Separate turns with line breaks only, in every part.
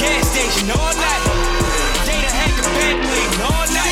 gas station all night. Data had the back wing all night.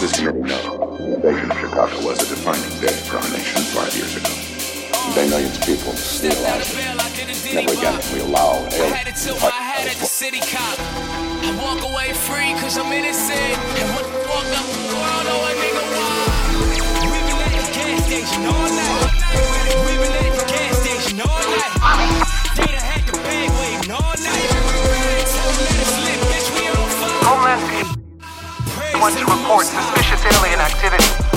This committee know the invasion of Chicago was a defining day for our nation five years ago? They millions of people
realized it.
Never again we allow aliens.
I had it till
I
had it, the city cop. I walk away free cause I'm innocent. And when I walk up the world, oh, a nigga wild. We been at the gas station all night. We been at the gas station all night.
report suspicious alien activity.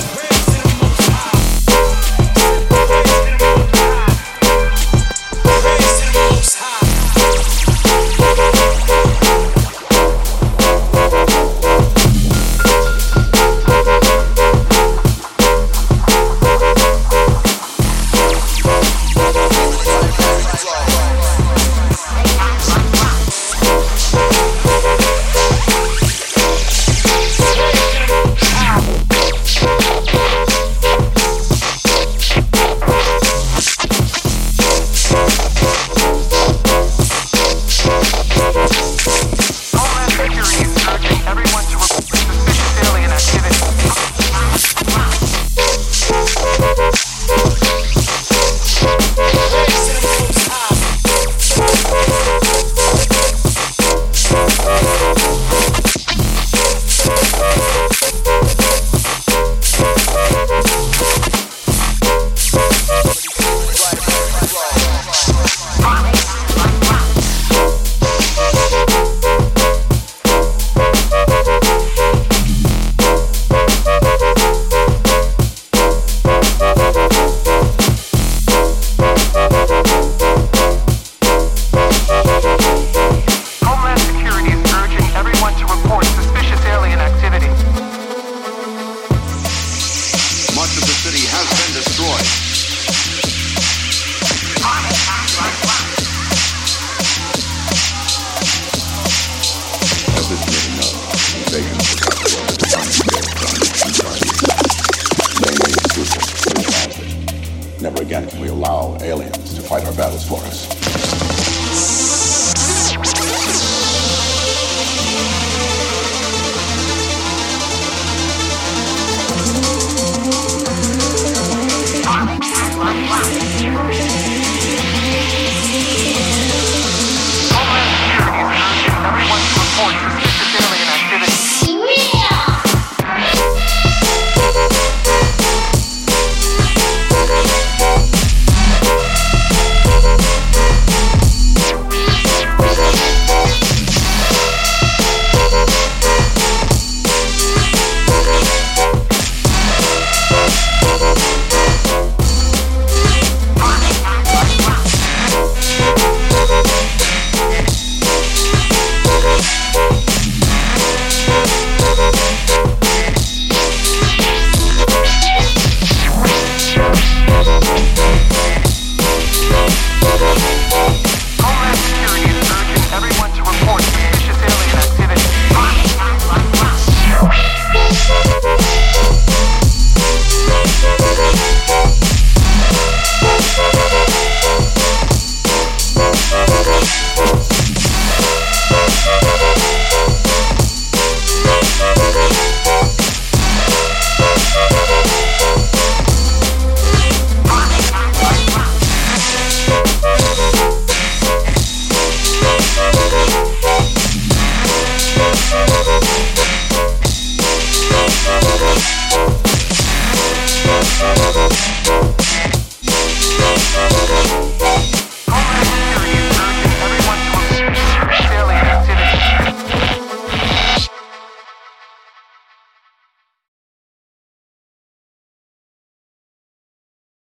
to
fight our battles for us. Thank.